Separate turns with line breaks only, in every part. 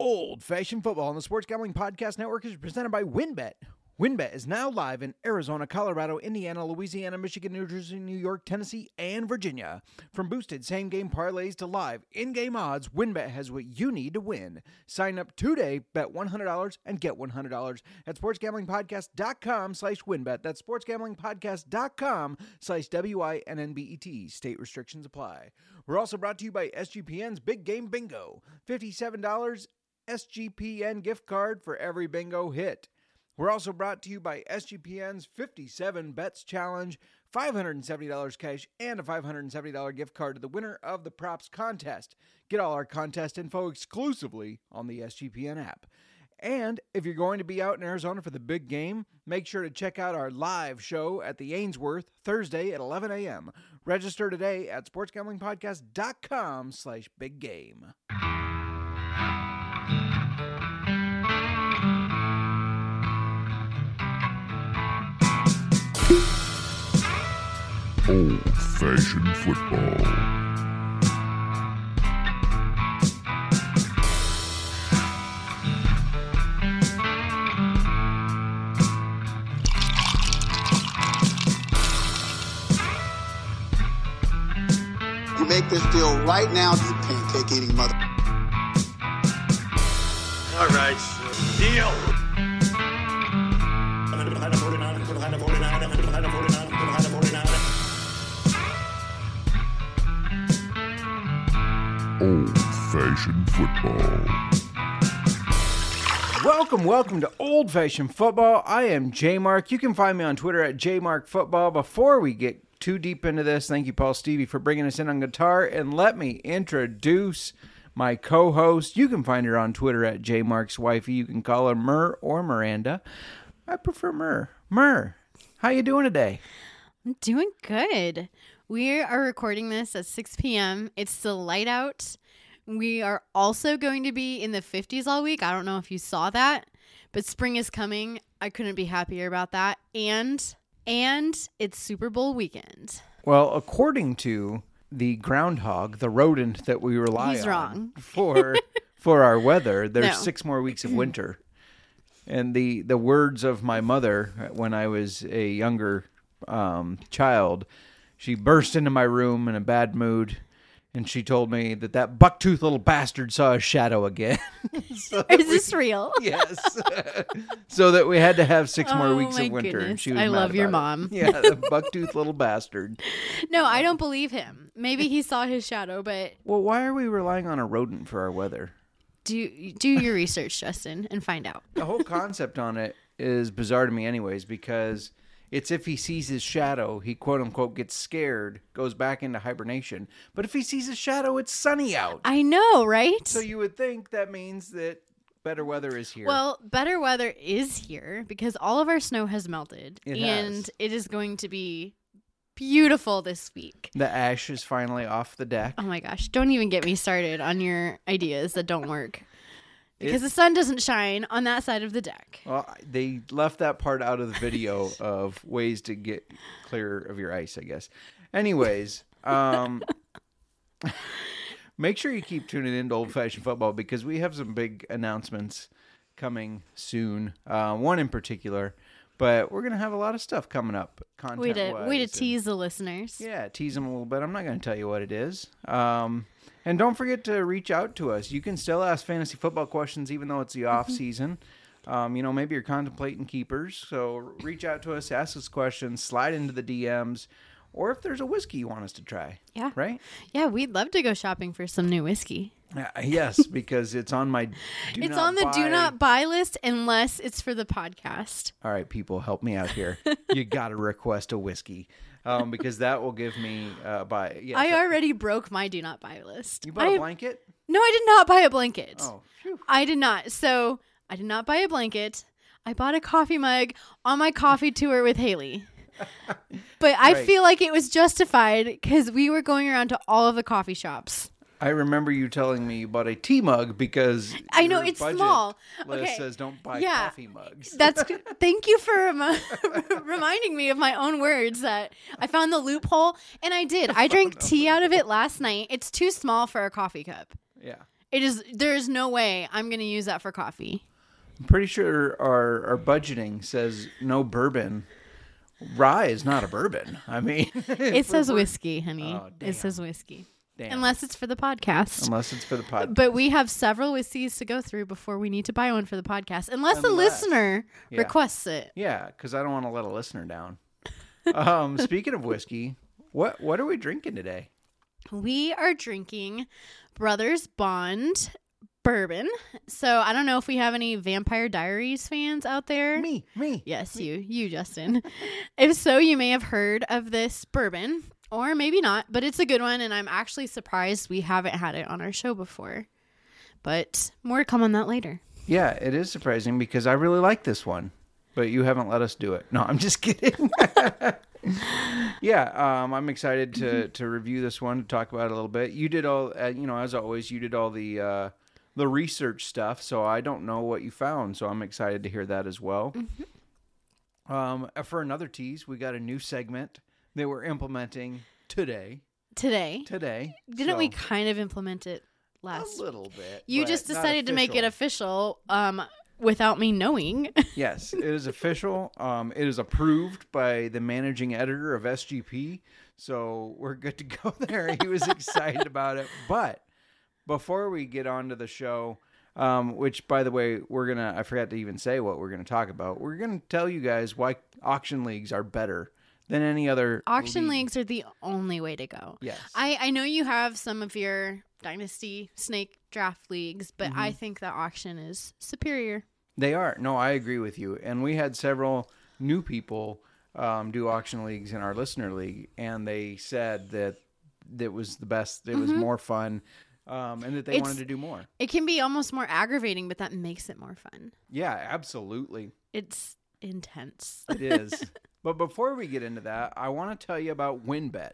Old Fashioned Football on the Sports Gambling Podcast Network is presented by WynnBET. WynnBET is now live in Arizona, Colorado, Indiana, Louisiana, Michigan, New Jersey, New York, Tennessee, and Virginia. From boosted same game parlays to live in game odds, WynnBET has what you need to win. Sign up today, bet $100 and get $100 at sportsgamblingpodcast.com slash winbet. That's sportsgamblingpodcast.com slash W-I-N-N-B-E-T. State restrictions apply. We're also brought to you by SGPN's Big Game Bingo. $57 SGPN gift card for every bingo hit. We're also brought to you by SGPN's 57 Bets Challenge, $570 cash, and a $570 gift card to the winner of the props contest. Get all our contest info exclusively on the SGPN app. And if you're going to be out in Arizona for the big game, make sure to check out our live show at the Ainsworth Thursday at 11 a.m. Register today at sportsgamblingpodcast.com slash big game.
Old fashioned football.
You make this deal right now, you pancake eating mother.
All right, sure. deal.
Old fashioned football.
Welcome, welcome to Old Fashioned Football. I am J Mark. You can find me on Twitter at JMarkFootball. Before we get too deep into this, thank you, Paul Stevie, for bringing us in on guitar. And let me introduce my co-host. You can find her on Twitter at JMarksWifey. You can call her Mur or Miranda. I prefer Mur. Mur, how you doing today?
I'm doing good. We are recording this at 6 p.m. It's still light out. We are also going to be in the 50s all week. I don't know if you saw that, but spring is coming. I couldn't be happier about that. And and it's Super Bowl weekend.
Well, according to the groundhog, the rodent that we rely
He's
on
wrong.
for for our weather, there's
No.
six more weeks of winter. And the the words of my mother when I was a younger um, child, she burst into my room in a bad mood. And she told me that that bucktooth little bastard saw a shadow again. So
Is
we-
this real?
yes. so that we had to have six more
Oh,
weeks of winter. And
goodness.
she was
I love your
about it.
mom.
Yeah, the bucktooth little bastard.
No, I don't believe him. Maybe he saw his shadow, but
Well, why are we relying on a rodent for our weather?
do do your research, Justin, and find out.
The whole concept on it is bizarre to me, anyways, because it's if he sees his shadow, he quote unquote gets scared, goes back into hibernation. But if he sees his shadow, it's sunny out.
I know, right?
So you would think that means that better weather is here.
Well, better weather is here because all of our snow has melted
It
and
has.
it is going to be beautiful this week.
the ash is finally off the deck.
Oh my gosh, don't even get me started on your ideas that don't work. Because
It-
the sun doesn't shine on that side of the deck.
Well, they left that part out of the video of ways to get clear of your ice, I guess. Anyways, um, make sure you keep tuning in to Old Fashioned Football because we have some big announcements coming soon. Uh, one in particular, but we're gonna have a lot of stuff coming up. Content
Way to way to tease the listeners.
yeah, tease them a little bit. I'm not going to tell you what it is. Um, and don't forget to reach out to us. You can still ask fantasy football questions even though it's the off season. Um, you know, maybe you're contemplating keepers. So reach out to us, ask us questions, slide into the DMs, or if there's a whiskey you want us to try.
Yeah.
Right?
Yeah, we'd love to go shopping for some new whiskey.
Uh, yes, because it's on my. Do
it's on the do not buy list unless it's for the podcast.
All right, people, help me out here. you got to request a whiskey um, because that will give me uh, buy. Yes,
I already broke my do not buy list.
You bought
I-
a blanket?
No, I did not buy a blanket.
Oh, phew.
I did not. So I did not buy a blanket. I bought a coffee mug on my coffee tour with Haley. But I
Right.
feel like it was justified because we were going around to all of the coffee shops.
I remember you telling me you bought a tea mug because
I know, it's small.
List
Okay.
says don't buy
Yeah.
coffee mugs.
That's thank you for remi- reminding me of my own words that I found the loophole and I did. I oh, drank tea out of it last night. It's too small for a coffee cup.
yeah.
It is. There is no way I'm going to use that for coffee.
I'm pretty sure our our budgeting says no bourbon. Rye is not a bourbon. I mean,
It says whiskey, honey.
Oh,
it says whiskey.
Damn.
Unless it's for the podcast.
unless it's for the pod.
But we have several whiskeys to go through before we need to buy one for the podcast. Unless, the listener
Yeah.
requests it.
Yeah, because I don't want to let a listener down. um, speaking of whiskey, what what are we drinking today?
We are drinking Brothers Bond bourbon. So I don't know if we have any Vampire Diaries fans out there.
Me, me.
Yes, you, you, Justin. if so, you may have heard of this bourbon, or maybe not, but it's a good one, and I'm actually surprised we haven't had it on our show before. But more to come on that later.
Yeah, it is surprising because I really like this one, but you haven't let us do it. No, I'm just kidding. yeah, um, I'm excited to to review this one to talk about it a little bit. You did all, uh, you know, as always, you did all the uh, the research stuff, so I don't know what you found, so I'm excited to hear that as well. Um, uh, for another tease, we got a new segment that we're implementing today.
Today,
Today,
didn't we kind of implement it last a
little bit?
You just decided to make it
official.
official um, without me knowing.
Yes, it is official. Um, it is approved by the managing editor of SGP, so we're good to go there. He was excited about it. But before we get on to the show, um, which by the way, we're gonna I forgot to even say what we're gonna talk about. We're gonna tell you guys why auction leagues are better than any other
Auction
league.
leagues are the only way to go.
Yes.
I, I know you have some of your dynasty snake draft leagues, but
Mm-hmm.
I think that auction is superior.
They are. No, I agree with you. And we had several new people um, do auction leagues in our listener league, and they said that that was the best. It was more fun, um, and that they
It's-
wanted to do more.
It can be almost more aggravating, but that makes it more fun.
Yeah, absolutely,
It's intense.
it is. but before we get into that, I want to tell you about WynnBET.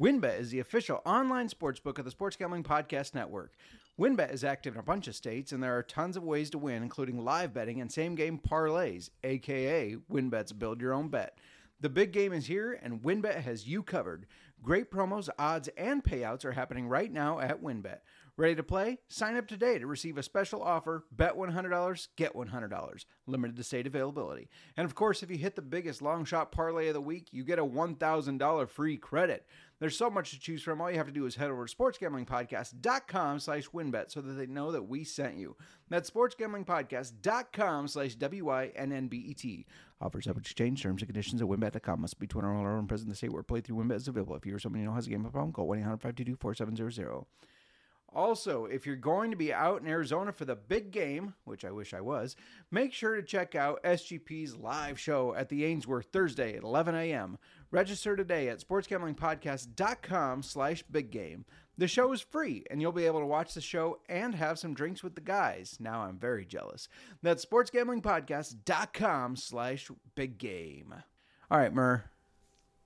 WynnBET is the official online sports book of the Sports Gambling Podcast Network. WynnBET is active in a bunch of states, and there are tons of ways to win, including live betting and same game parlays, aka WynnBET's Build Your Own Bet. The big game is here, and WynnBET has you covered. Great promos, odds, and payouts are happening right now at WynnBET. Ready to play? Sign up today to receive a special offer. Bet $100, get $100. Limited to state availability. And of course, if you hit the biggest long shot parlay of the week, you get a $1,000 free credit. There's so much to choose from. All you have to do is head over to sportsgamblingpodcast.com slash winbet so that they know that we sent you. That's sportsgamblingpodcast.com slash W-I-N-N-B-E-T. Offers subject to change. Terms and conditions at winbet.com. Must be 21 or older and present in the state where playthrough winbet is available. If you or someone you know has a gambling problem, call 1-800-522-4700. Also, if you're going to be out in Arizona for the big game, which I wish I was, make sure to check out SGP's live show at the Ainsworth Thursday at 11 a.m. Register today at sportsgamblingpodcast.com slash big game. The show is free, and you'll be able to watch the show and have some drinks with the guys. Now I'm very jealous. That's sportsgamblingpodcast.com slash big game. All right, Mur.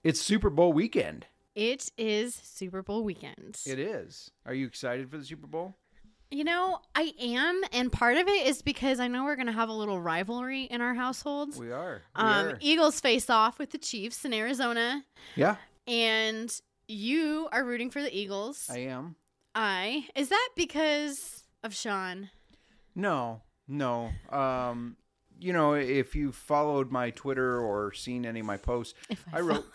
It's Super Bowl weekend.
It is Super Bowl weekend.
It is. Are you excited for the Super Bowl?
You know, I am, and part of it is because I know we're going to have a little rivalry in our households.
We are. We
Um,
are.
Eagles face off with the Chiefs in Arizona,
Yeah,
and you are rooting for the Eagles.
I am.
I is that because of Sean?
No, no. Um, you know, if you followed my Twitter or seen any of my posts,
If
I wrote.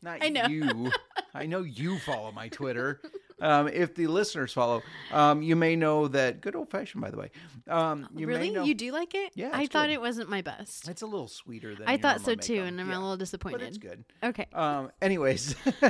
Not
I know.
you. I know you follow my Twitter. Um, if the listeners follow, um, you may know that good old fashioned, by the way. Um, you
really,
may know
you do like it?
Yeah,
I thought
good.
it wasn't my best.
it's a little sweeter than
I thought so too, and I'm
Yeah,
a little disappointed.
but it's good.
Okay.
Um, anyways,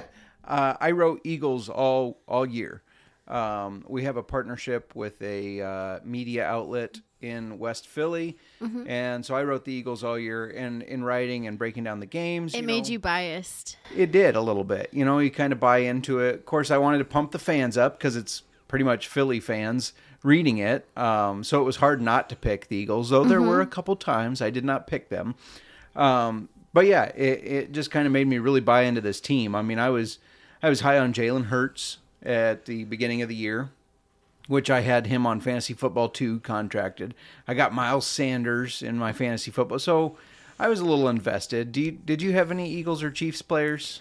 uh, I wrote Eagles all all year. Um, we have a partnership with a uh, media outlet in West Philly,
Mm-hmm.
and so I wrote the Eagles all year. And in writing and breaking down the games,
it
you
made
know,
you biased.
It did a little bit. You know, you kind of buy into it. Of course, I wanted to pump the fans up because it's pretty much Philly fans reading it. Um, so it was hard not to pick the Eagles, though there were a couple times I did not pick them. Um, but yeah, it, it just kind of made me really buy into this team. I mean, I was I was high on Jalen Hurts at the beginning of the year, which I had him on fantasy football two contracted. I got Miles Sanders in my fantasy football, so I was a little invested. You, did you have any Eagles or Chiefs players?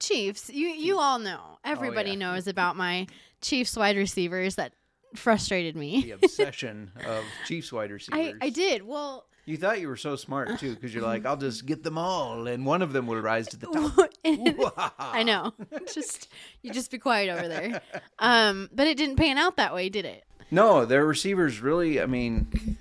Chiefs, you you all know. Everybody
Oh, yeah.
knows about my Chiefs wide receivers that frustrated me.
the obsession of Chiefs wide receivers.
I, I did. Well,
You thought you were so smart too, because you're like, I'll just get them all, and one of them will rise to the top.
I know. just you just be quiet over there. Um, but it didn't pan out that way, did it?
No, their receivers really. I mean,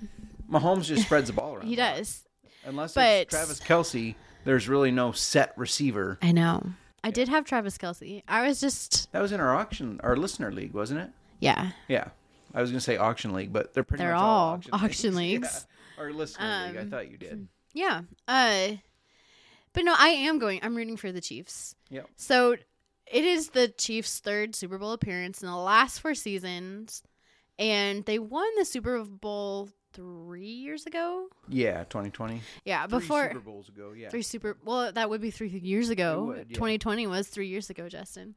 Mahomes just spreads the ball around.
He does.
Unless
But-
it's Travis Kelce, there's really no set receiver.
I know. I did have Travis Kelce. I was just
That was in our auction, our listener league, wasn't it?
yeah.
Yeah, I was gonna say auction league, but they're pretty
They're
much
all
auction,
auction leagues.
Yeah. Our listener league. I
Um,
thought you did.
Yeah. Uh but no, I am going. I'm rooting for the Chiefs.
Yep.
So it is the Chiefs' third Super Bowl appearance in the last four seasons, and they won the Super Bowl three years ago.
Yeah, 2020.
Yeah,
Three
before
Super Bowls ago. Yeah.
three super. Well, that would be three years ago.
would, yeah.
2020 was three years ago, Justin.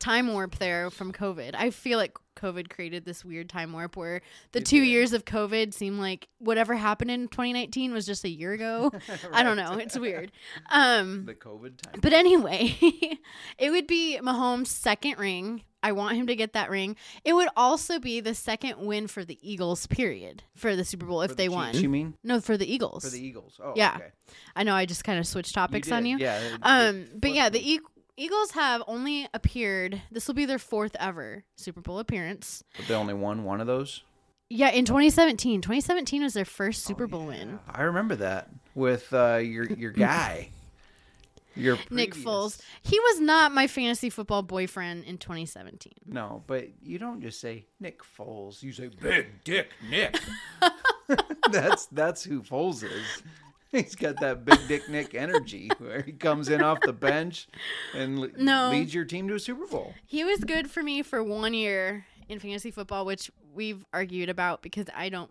Time warp there from COVID. I feel like COVID created this weird time warp where the
It
two
did.
years of COVID seem like whatever happened in 2019 was just a year ago. I don't know. It's weird. Um,
The COVID time.
but anyway, it would be Mahomes' second ring. I want him to get that ring. It would also be the second win for the Eagles, period, for the Super Bowl if
the
they
Chiefs,
won.
You mean
No, for the Eagles.
for the Eagles? Oh,
Yeah.
Okay.
I know I just kind of switched topics on you.
Yeah.
Um, but yeah, the
flipped me.
e- Eagles have only appeared. This will be their fourth ever Super Bowl appearance.
But they only won one of those.
Yeah, in 2017. 2017 was their first
Oh,
Super Bowl win.
I remember that with uh, your your guy, your
Nick Foles. He was not my fantasy football boyfriend in 2017.
No, but you don't just say Nick Foles. You say Big Dick Nick. that's that's who Foles is. He's got that big dick Nick energy where he comes in off the bench and le-
No.
leads your team to a Super Bowl.
He was good for me for one year in fantasy football, which we've argued about because I don't.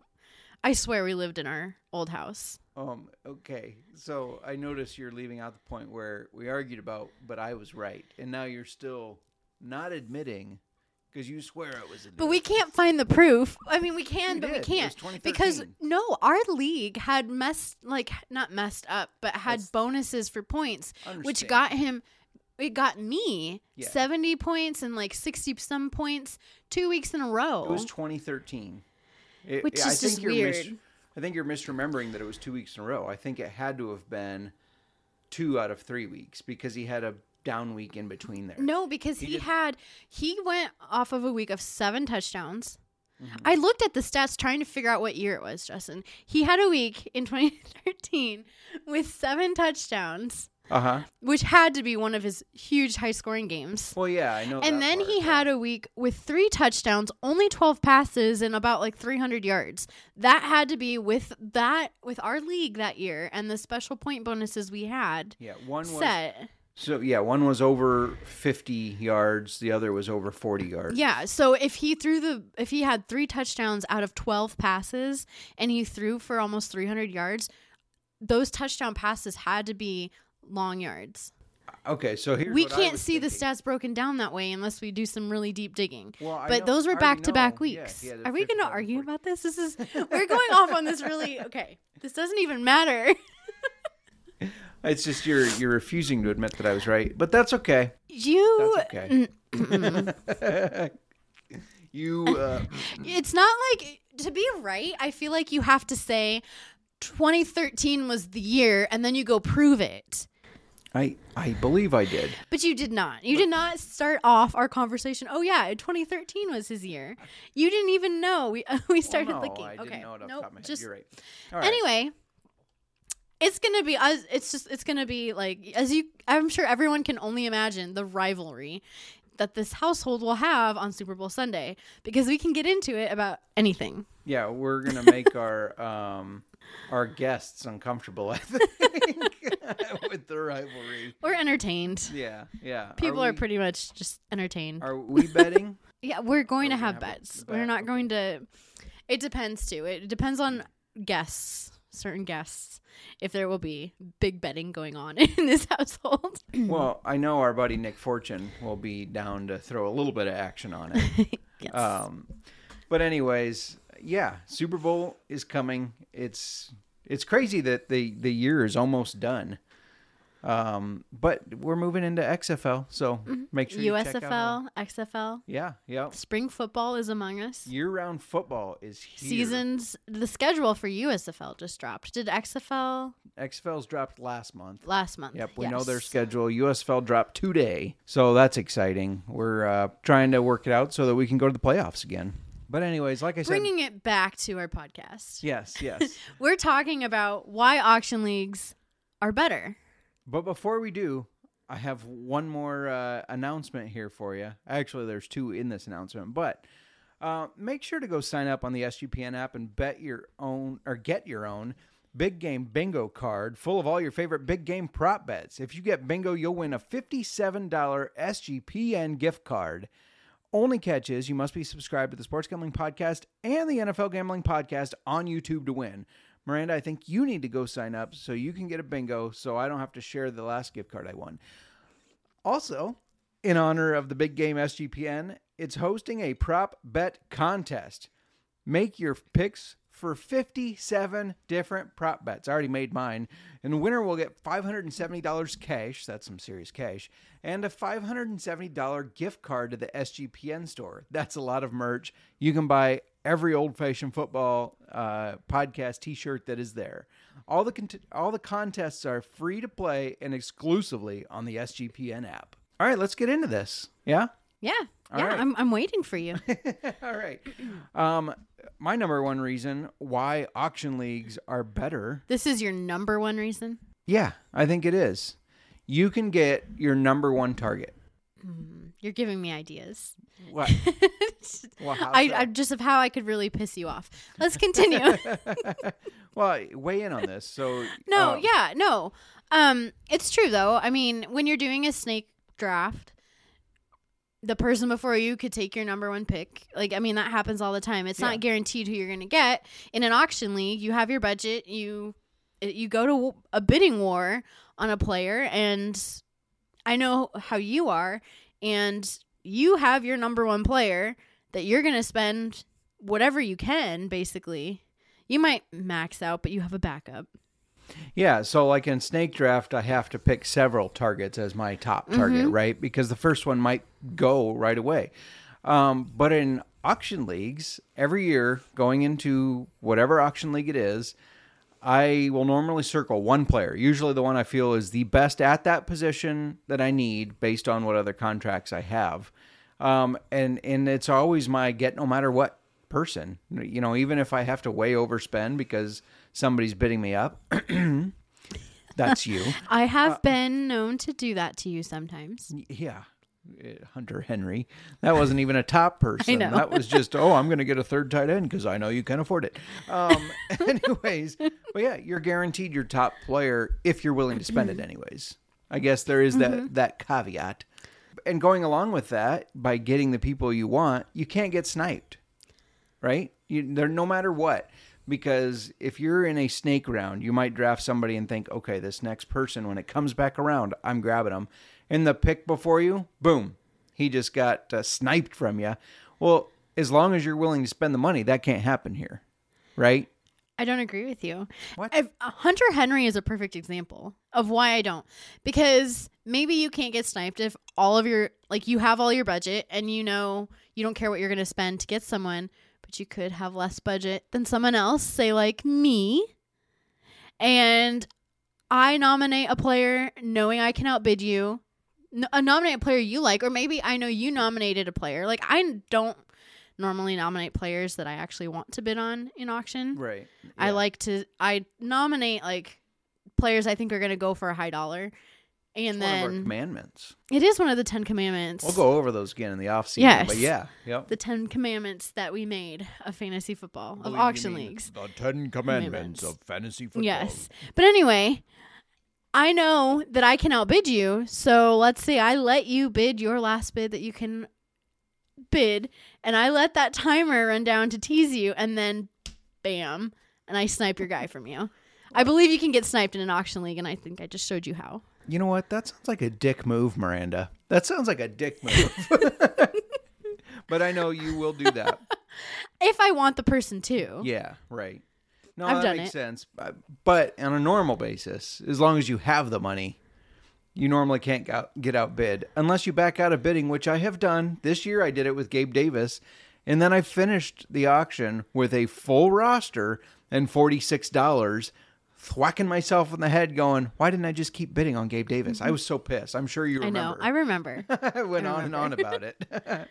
I swear we lived in our old house.
Um. Okay. So I notice you're leaving out the point where we argued about, but I was right, and now you're still not admitting because you swear it was. A
But we can't find the proof. I mean, we can,
We
but
did.
we can't
was
because no, our league had messed like not messed up, but had
That's-
bonuses for points, which got him. It got me
Yeah.
seventy points and like sixty some points two weeks in a row.
It was 2013.
Which
I
is
think
just
you're mis-
weird.
I think you're misremembering that it was two weeks in a row. I think it had to have been two out of three weeks because he had a down week in between there.
no, because
He
he,
did-
had he went off of a week of seven touchdowns.
Mm-hmm.
I looked at the stats trying to figure out what year it was, Justin. He had a week in 2013 with seven touchdowns.
Uh huh.
which had to be one of his huge high scoring games.
Well, yeah, I know.
And then
part,
he had a week with three touchdowns, only 12 passes, and about like 300 yards. That had to be with that, with our league that year and the special point bonuses we had
Yeah, one was
set.
So yeah, one was over 50 yards, the other was over 40 yards.
Yeah. So if he threw the, if he had three touchdowns out of 12 passes and he threw for almost 300 yards, those touchdown passes had to be long yards.
Okay, so here's
we can't see the stats broken down that way unless we do some really deep digging.
Well,
but
know-
those were back to back.
Yeah,
weeks.
a
Are we going to argue
40.
about this? This is we're going off on this really okay. This doesn't even matter.
It's just you're you're refusing to admit that I was right, but that's okay.
You
That's okay. you uh,
it's not like to be right, I feel like you have to say 2013 was the year and then you go prove it.
I I believe I did.
But you did not. You did not start off our conversation. Oh yeah, 2013 was his year. You didn't even know. We we started
well, no,
looking.
I
okay.
didn't know it off
nope,
top of my head.
just
You're right. All right.
anyway it's gonna be it's just it's gonna be like as you i'm sure everyone can only imagine the rivalry that this household will have on super bowl sunday because we can get into it about anything
Yeah, we're gonna make our um our guests uncomfortable. I think with the rivalry.
we're entertained
Yeah, yeah.
people are,
we-
pretty much just entertained
Are we betting?
yeah we're going to have
have
bets
bet,
we're not
okay.
going to it depends too it depends on guests certain guests if there will be big betting going on in this household
well, I know our buddy Nick Fortune will be down to throw a little bit of action on it.
yes
Um, but anyways, yeah, Super Bowl is coming. It's it's crazy that the the year is almost done. Um, but we're moving into XFL, so make sure you check out all-
USFL, XFL,
Yeah, yeah.
spring football is among us.
Year-round football is here.
Seasons, the schedule for USFL just dropped. Did XFL
XFL's dropped last month.
last month?
Yep, we know their schedule. USFL dropped today, so that's exciting. We're uh, trying to work it out so that we can go to the playoffs again. But anyways, like I said,
Bringing it back to our podcast.
yes, yes.
We're talking about why auction leagues are better.
But before we do, I have one more uh, announcement here for you. Actually, there's two in this announcement, but uh, make sure to go sign up on the SGPN app and bet your own or get your own big game bingo card full of all your favorite big game prop bets. If you get bingo, you'll win a $57 SGPN gift card. Only catch is you must be subscribed to the Sports Gambling Podcast and the NFL Gambling Podcast on YouTube to win. Miranda, I think you need to go sign up so you can get a bingo so I don't have to share the last gift card I won. Also, in honor of the big game SGPN, it's hosting a prop bet contest. Make your picks for 57 different prop bets. I already made mine. And the winner will get $570 cash. That's some serious cash. And a $570 gift card to the SGPN store. That's a lot of merch. You can buy every old fashioned football uh, podcast t shirt that is there. All the, cont- all the contests are free to play and exclusively on the SGPN app. All right, let's get into this. Yeah?
Yeah.
All
yeah,
right.
I'm, I'm waiting for you.
All right. Um, my number one reason why auction leagues are better.
this is your number one reason.
Yeah, I think it is. You can get your number one target.
You're giving me ideas.
What? well,
I? I just of how I could really piss you off. Let's continue.
well, weigh in on this. So
no,
uh,
yeah, no. Um, it's true though. I mean, when you're doing a snake draft, the person before you could take your number one pick. Like, I mean, that happens all the time. It's
Yeah.
not guaranteed who you're going to get. In an auction league, you have your budget. You uh, you go to a bidding war on a player, and I know how you are, and you have your number one player that you're going to spend whatever you can, basically. You might max out, but you have a backup.
Yeah, so like in snake draft, I have to pick several targets as my top target, right? Because the first one might go right away. Um, but in auction leagues, every year going into whatever auction league it is, I will normally circle one player, usually the one I feel is the best at that position that I need based on what other contracts I have. Um, and and it's always my get no matter what person. You know, even if I have to way overspend because somebody's bidding me up, that's you.
I have
Uh,
been known to do that to you sometimes.
Yeah. Uh, Hunter Henry. That wasn't even a top person. That was just, oh, I'm going to get a third tight end because I know you can afford it. Um, anyways, but yeah, you're guaranteed your top player if you're willing to spend it anyways. I guess there is that, that caveat. And going along with that, by getting the people you want, you can't get sniped, right? You, they're no matter what. Because if you're in a snake round, you might draft somebody and think, okay, this next person, when it comes back around, I'm grabbing them. And the pick before you, boom, he just got uh, sniped from you. Well, as long as you're willing to spend the money, that can't happen here, right?
I don't agree with you.
What?
I've, uh, Hunter Henry is a perfect example of why I don't. Because maybe you can't get sniped if all of your, like, you have all your budget and you know you don't care what you're going to spend to get someone, but you could have less budget than someone else, say, like me. And I nominate a player knowing I can outbid you, N- uh, nominate a player you like, or maybe I know you nominated a player. Like, I don't normally nominate players that I actually want to bid on in auction.
Right.
I like to I nominate like players I think are going to go for a high dollar. And
one of our
then
commandments.
it is one of the 10 commandments.
We'll go over those again in the off season.
Yes.
But yeah. Yep.
The 10 commandments that we made of fantasy football, of auction leagues.
The Ten Commandments,
Commandments.
of fantasy football.
Yes. But anyway, I know that I can outbid you. So let's say I let you bid your last bid that you can bid, and I let that timer run down to tease you, and then bam, and I snipe your guy from you. I believe you can get sniped in an auction league, and I think I just showed you how.
You know what? That sounds like a dick move, Miranda. That sounds like a dick move. but I know you will do that.
If I want the person to.
Yeah, right. No,
I've
that
done
makes
it.
sense. But- But on a normal basis, as long as you have the money, you normally can't go- get outbid unless you back out of bidding, which I have done. This year I did it with Gabe Davis. And then I finished the auction with a full roster and $46, thwacking myself in the head going, why didn't I just keep bidding on Gabe Davis? I was so pissed. I'm sure you remember.
I know.
remember.
I remember.
I went on and on about it.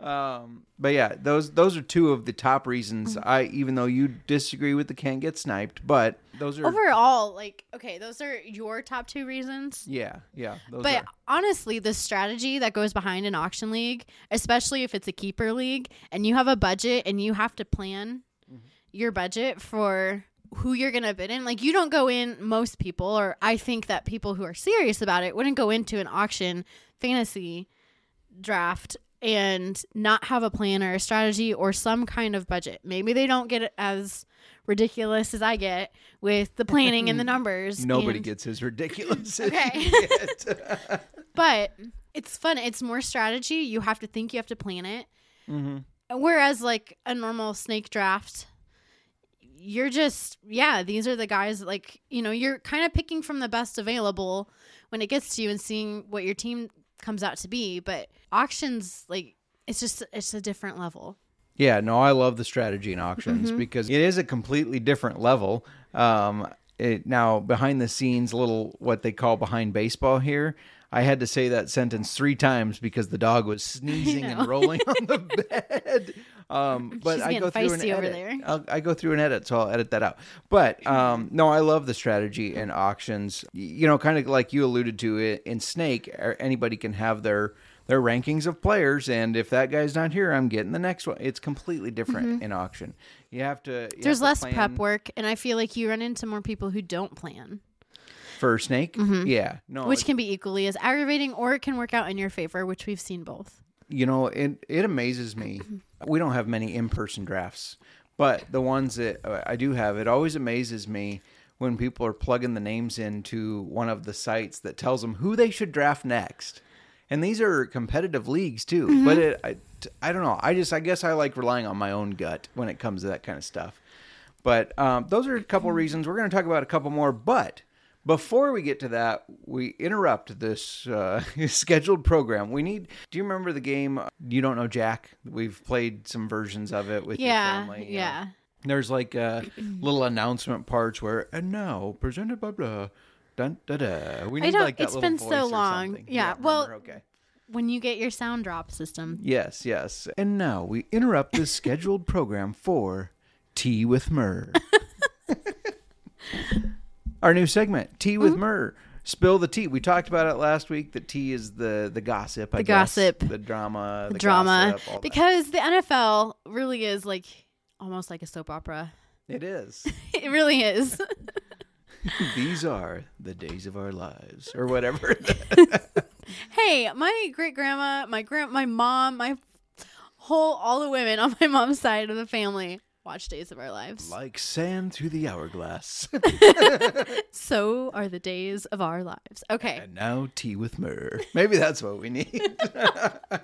um, but yeah, those those are two of the top reasons
Mm-hmm.
I, even though you disagree with the can't get sniped, but those are
Overall, like, okay, those are your top two reasons.
yeah, yeah. Those
But
are.
honestly, the strategy that goes behind an auction league, especially if it's a keeper league and you have a budget and you have to plan
Mm-hmm.
your budget for who you're going to bid in, like you don't go in, most people, or I think that people who are serious about it wouldn't go into an auction fantasy draft and not have a plan or a strategy or some kind of budget. Maybe they don't get it as ridiculous as I get with the planning and the numbers.
Nobody
and-
gets as ridiculous as
Okay. but it's fun. It's more strategy. You have to think. You have to plan it.
Mhm.
Whereas like a normal snake draft, you're just yeah. These are the guys. Like you know, you're kind of picking from the best available when it gets to you and seeing what your team comes out to be. But auctions, like it's just it's a different level.
Yeah, no, I love the strategy in auctions
Mm-hmm.
because it is a completely different level. Um, it, now, behind the scenes, little what they call behind baseball here. I had to say that sentence three times because the dog was sneezing and rolling on the bed. Um, but
She's
I go through an
feisty over
edit.
there.
I'll, go through an edit, so I'll edit that out. But um, no, I love the strategy in auctions. You know, kind of like you alluded to it in Snake. Anybody can have their their rankings of players, and if that guy's not here, I'm getting the next one. It's completely different in auction. You have to. you
Mm-hmm. There's
have to
less
plan
prep work, and I feel like you run into more people who don't plan,
for Snake. Yeah, no,
which can be equally as aggravating, or it can work out in your favor, which we've seen both.
you know it it amazes me. We don't have many in-person drafts but the ones that uh, i do have it always amazes me when people are plugging the names into one of the sites that tells them who they should draft next. And these are competitive leagues too but it I, I don't know. I just i guess i like relying on my own gut when it comes to that kind of stuff. But um, those are a couple reasons. We're going to talk about a couple more but before we get to that, we interrupt this uh, scheduled program. We need. Do you remember the game? You don't know Jack. We've played some versions of it with your
Yeah,
family. you know.
yeah.
There's like uh, little announcement parts where, and now presented by blah. Dun, da, da. We
I
need
don't-
like that
it's been so long. Yeah,
don't
well-
remember? okay.
When you get your sound drop system,
Yes, yes. And now we interrupt this scheduled program for Tea with Mur. Our new segment, Tea with
Mm-hmm.
Mur. Spill the tea. We talked about it last week. That tea is the the gossip, I
The
guess.
gossip.
the drama, the,
drama,
gossip, all that.
because the NFL really is like almost like a soap opera.
it is.
It really is.
These are the days of our lives, or whatever.
hey, my great grandma, my grand, my mom, my whole all the women on my mom's side of the family watch Days of Our Lives.
like sand through the hourglass.
So are the days of our lives. Okay.
and now tea with Mur. Maybe that's what we need.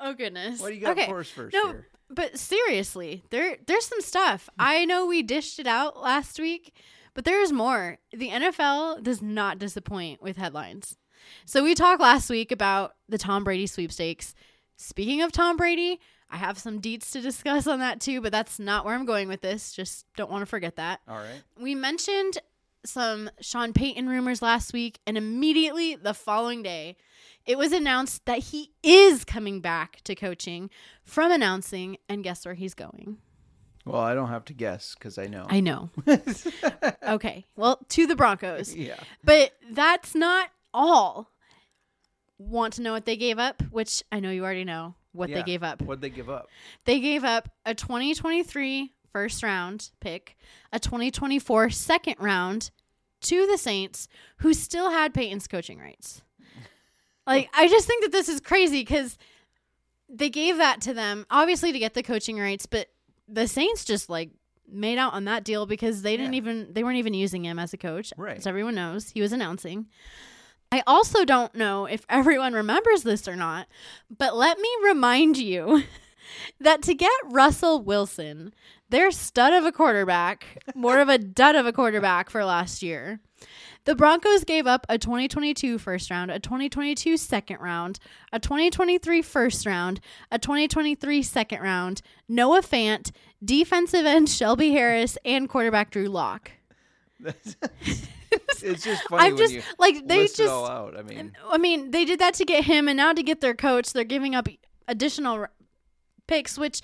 Oh goodness.
What do you got
okay.
for us first
No,
here?
but seriously, there there's some stuff. I know we dished it out last week, but there's more. The NFL does not disappoint with headlines. So we talked last week about the Tom Brady sweepstakes. Speaking of Tom Brady, I have some deets to discuss on that too, but that's not where I'm going with this. Just don't want to forget that.
All right.
We mentioned some Sean Payton rumors last week, and immediately the following day, it was announced that he is coming back to coaching from announcing, and guess where he's going?
Well, I don't have to guess because I know.
I know. okay, well, to the Broncos.
yeah.
But that's not all. Want to know what they gave up? Which I know you already know what
Yeah.
they gave up.
What'd they give up?
They gave up a 2023 first round pick, a 2024 second round to the Saints, who still had Payton's coaching rights. Like, I just think that this is crazy because they gave that to them, obviously, to get the coaching rights, but the Saints just like made out on that deal because they didn't
Yeah.
even, they weren't even using him as a coach.
Right.
As everyone knows, he was announcing. I also don't know if everyone remembers this or not, but let me remind you that to get Russell Wilson, their stud of a quarterback, more of a dud of a quarterback for last year, The Broncos gave up a 2022 first round, a 2022 second round, a 2023 first round, a 2023 second round, Noah Fant, defensive end Shelby Harris, and quarterback Drew Lock.
it's just funny
I'm just like they just.
I mean,
I mean, they did that to get him, and now to get their coach, they're giving up additional r- picks, which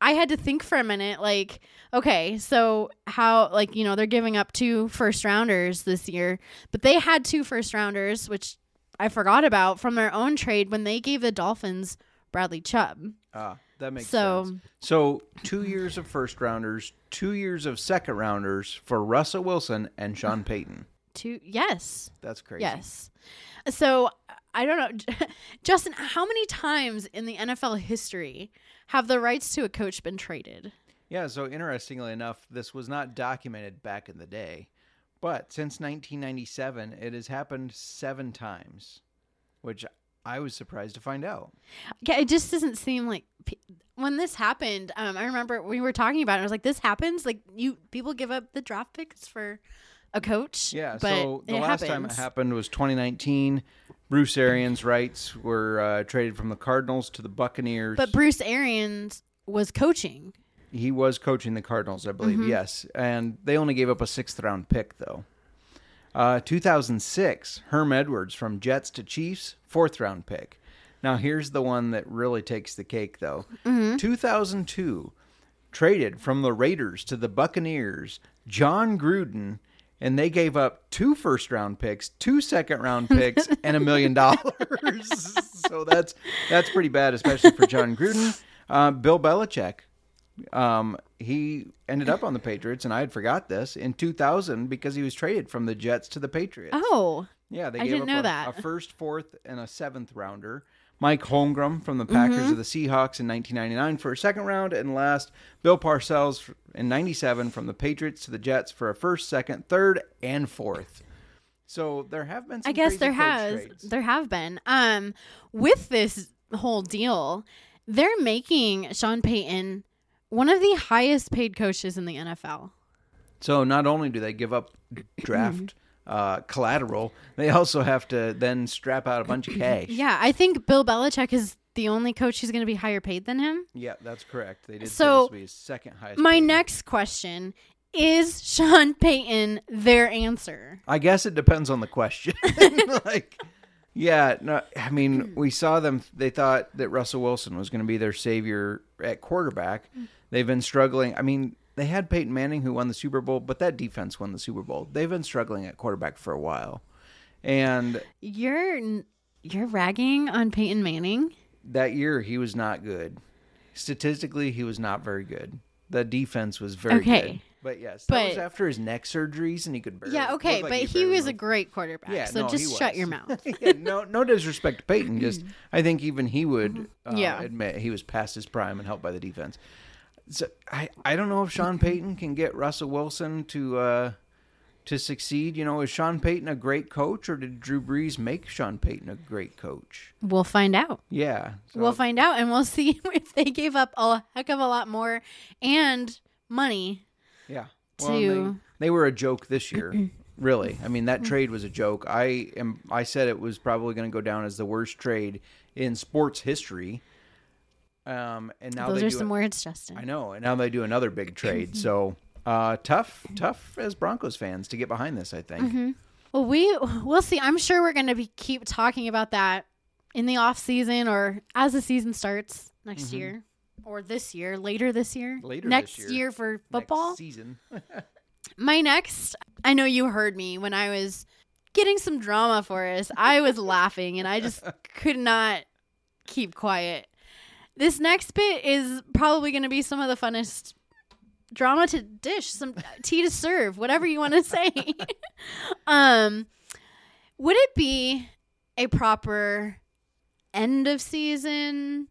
I had to think for a minute. Like, okay, so how, like, you know, they're giving up two first rounders this year, but they had two first rounders, which I forgot about from their own trade when they gave the Dolphins Bradley Chubb.
ah, that makes
So-
sense. So two years of first rounders, two years of second rounders for Russell Wilson and Sean Payton.
Two, yes,
That's crazy.
yes. So I don't know, Justin. How many times in the NFL history have the rights to a coach been traded?
Yeah, so interestingly enough, this was not documented back in the day, but since 1997, it has happened seven times, which I was surprised to find out.
Yeah, it just doesn't seem like pe- when this happened. Um, I remember we were talking about it. I was like, "This happens. Like you people give up the draft picks for a coach."
Yeah,
but
so the last
happens.
time it happened was 2019. Bruce Arians' rights were uh, traded from the Cardinals to the Buccaneers.
But Bruce Arians was coaching.
he was coaching the Cardinals, I believe.
Mm-hmm.
Yes, and they only gave up a sixth round pick though. Uh, 2006, Herm Edwards from Jets to Chiefs, fourth round pick. Now here's the one that really takes the cake though.
Mm-hmm.
2002, traded from the Raiders to the Buccaneers, Jon Gruden, and they gave up two first round picks, two second round picks, and a million dollars. So that's that's pretty bad, especially for Jon Gruden. Uh, Bill Belichick, um, he ended up on the Patriots, and I had forgot this in 2000 because he was traded from the Jets to the Patriots.
Oh,
Yeah, they
I
gave
didn't
up
know
a,
that.
a first, fourth, and a seventh rounder. Mike Holmgren from the Packers
Mm-hmm.
of the Seahawks in 1999 for a second round, and last Bill Parcells in '97 from the Patriots to the Jets for a first, second, third, and fourth. So there have been. Some
I guess
crazy
there
coach
has
trades.
there have been. Um, with this whole deal, they're making Sean Payton one of the highest paid coaches in the NFL.
So not only do they give up draft uh, collateral, they also have to then strap out a bunch of cash.
Yeah, I think Bill Belichick is the only coach who's going to be higher paid than him.
Yeah, that's correct. They did
So,
say this will be his second highest.
My
paid.
next question is Sean Payton their answer?
I guess it depends on the question. like, yeah, no, I mean, we saw them. They thought that Russell Wilson was going to be their savior at quarterback. They've been struggling. I mean, they had Peyton Manning who won the Super Bowl, but that defense won the Super Bowl. They've been struggling at quarterback for a while, and
You're you're ragging on Peyton Manning.
that year he was not good. Statistically, he was not very good. The defense was very
Okay.
good. But yes, that was
But-
after his neck surgeries, and he could barely.
Yeah, okay,
like
but he
barely
was a great quarterback. Yeah, so
no,
just
he
shut your mouth.
yeah, no, no disrespect to Peyton. Just I think even he would uh,
Yeah.
admit he was past his prime and helped by the defense. So I, I don't know if Sean Payton can get Russell Wilson to uh, to succeed. You know, is Sean Payton a great coach, or did Drew Brees make Sean Payton a great coach?
We'll find out.
Yeah, so-
We'll find out, and we'll see if they gave up a heck of a lot more and money.
Yeah.
to-
they, they were a joke this year. really. I mean, that trade was a joke. I am I said it was probably going to go down as the worst trade in sports history. Um and now
Those
they
are
do
some
it-
words, Justin.
I know. And now they do another big trade. so, uh tough tough as Broncos fans to get behind this, I think.
Mm-hmm. Well, we we'll see. I'm sure we're going to be keep talking about that in the off season or as the season starts next year or this year, later this year,
Mm-hmm. Later
next
this year.
for
Next
football.
season.
My next, I know you heard me when I was getting some drama for us. I was laughing and I just could not keep quiet. This next bit is probably going to be some of the funnest drama to dish, some tea to serve, whatever you want to say. um, would it be a proper end of season,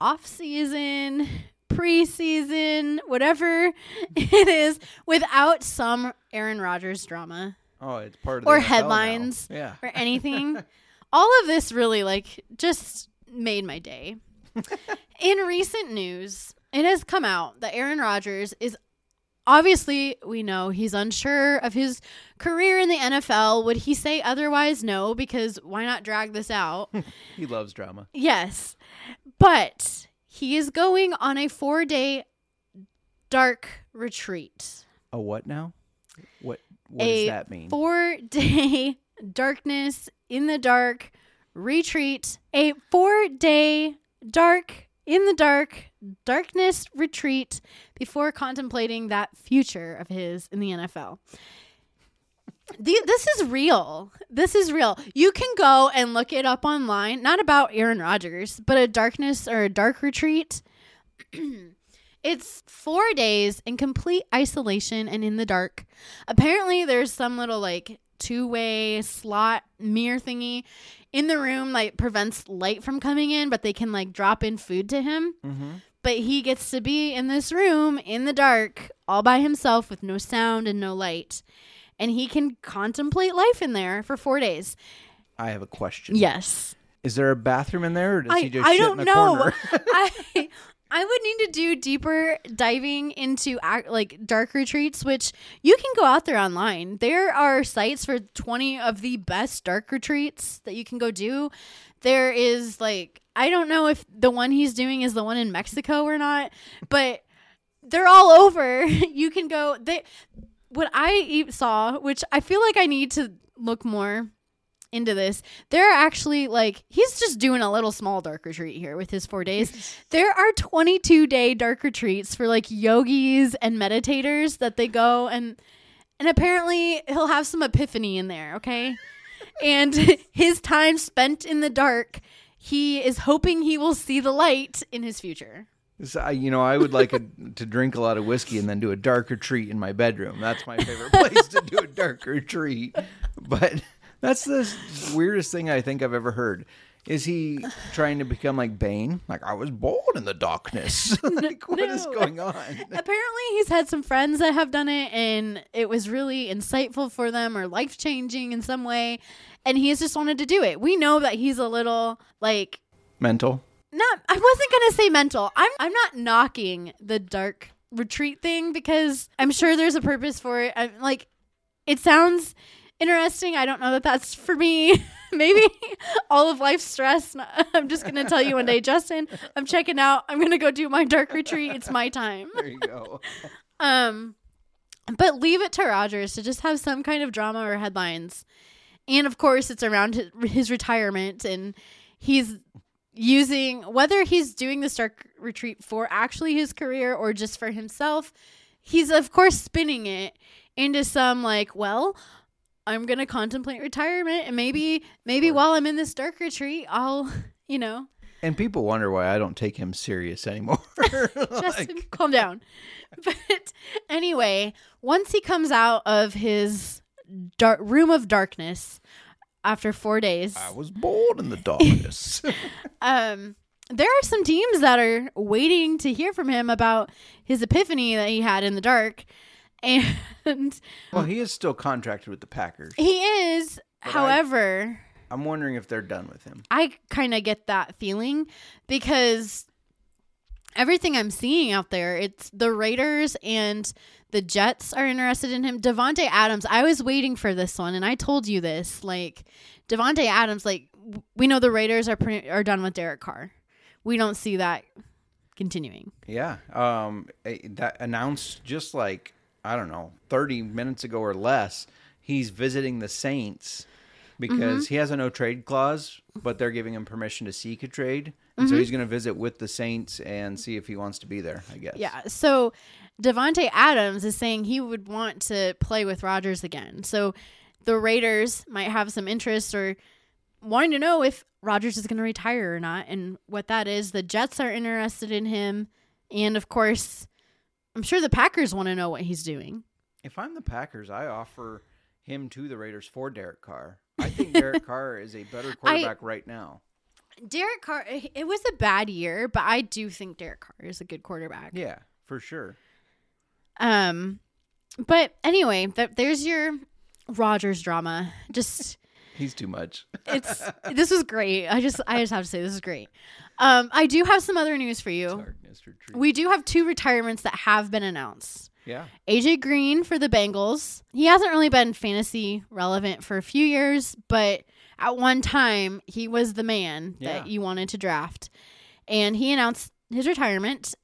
off season, preseason, whatever it is, without some Aaron Rodgers drama
Oh, it's part of the
or headlines
Yeah.
or anything? All of this really like just made my day. In recent news, it has come out that Aaron Rodgers is obviously, we know he's unsure of his career in the NFL. Would he say otherwise? No, because why not drag this out?
He loves drama.
yes. But he is going on a four day dark retreat.
A what now? What what
a
does that mean?
Four day darkness in the dark retreat. A four day dark in the dark darkness retreat before contemplating that future of his in the NFL. The, this is real. This is real. You can go and look it up online. Not about Aaron Rodgers, but a darkness or a dark retreat. it's four days in complete isolation and in the dark. Apparently, there's some little like two way slot mirror thingy in the room like prevents light from coming in, but they can like drop in food to him.
mm-hmm.
But he gets to be in this room in the dark all by himself with no sound and no light. And he can contemplate life in there for four days.
I have a question.
Yes.
Is there a bathroom in there, or does
I,
he just
I
shit
don't
in a
know.
corner?
I I would need to do deeper diving into like dark retreats, which you can go out there online. There are sites for 20 of the best dark retreats that you can go do. There is like I don't know if the one he's doing is the one in Mexico or not, but they're all over. You can go they what I saw, which I feel like I need to look more into this. There are actually like he's just doing a little small dark retreat here with his 4 days. there are 22 day dark retreats for like yogis and meditators that they go and and apparently he'll have some epiphany in there, okay? and his time spent in the dark, he is hoping he will see the light in his future.
So, you know, I would like a, to drink a lot of whiskey and then do a dark retreat in my bedroom. That's my favorite place to do a dark retreat. But that's the weirdest thing I think I've ever heard. Is he trying to become like Bane? Like I was born in the darkness. like what is
no.
going on?
Apparently, he's had some friends that have done it, and it was really insightful for them or life changing in some way. And he has just wanted to do it. We know that he's a little like
Mental.
not. I wasn't gonna say mental. I'm. I'm not knocking the dark retreat thing because I'm sure there's a purpose for it. I'm like, it sounds interesting. I don't know that that's for me. Maybe all of life's stress. I'm just gonna tell you one day, Justin. I'm checking out. I'm gonna go do my dark retreat. It's my time.
There you go.
Um, but leave it to Rodgers to just have some kind of drama or headlines. And of course, it's around his, his retirement, and he's using whether he's doing the dark retreat for actually his career or just for himself. He's of course spinning it into some like, well, I'm gonna contemplate retirement, and maybe maybe while I'm in this dark retreat, I'll you know
And people wonder why I don't take him serious anymore.
Justin, calm down. But anyway, once he comes out of his dark room of darkness after four days,
I was born in the darkness.
um, there are some teams that are waiting to hear from him about his epiphany that he had in the dark, and
well, he is still contracted with the Packers.
he is.
I-
However,
I'm wondering if they're done with him.
I kind of get that feeling because everything I'm seeing out there, it's the Raiders and the Jets are interested in him. Davante Adams, I was waiting for this one, and I told you this. Like Davante Adams, like we know the Raiders are pre- are done with Derek Carr. We don't see that continuing.
Yeah. Um, that announced just like I don't know, 30 minutes ago or less. He's visiting the Saints because mm-hmm. he has a no trade clause, but they're giving him permission to seek a trade, and so mm-hmm. he's going to visit with the Saints and see if he wants to be there. I guess.
Yeah. So Davante Adams is saying he would want to play with Rodgers again. So the Raiders might have some interest or wanting to know if Rodgers is going to retire or not and what that is. The Jets are interested in him. And of course, I'm sure the Packers want to know what he's doing.
If I'm the Packers, I offer him to the Raiders for Derek Carr. I think Derek Carr is a better quarterback right now.
Derek Carr, it was a bad year, but I do think Derek Carr is a good quarterback.
Yeah, for sure.
Um, but anyway, th- there's your Rodgers drama. Just
He's too much.
it's this was great. I just I just have to say this is great. Um, I do have some other news for you. We do have two retirements that have been announced.
Yeah.
AJ Green for the Bengals. He hasn't really been fantasy relevant for a few years, but at one time he was the man
Yeah.
that you wanted to draft. And he announced his retirement.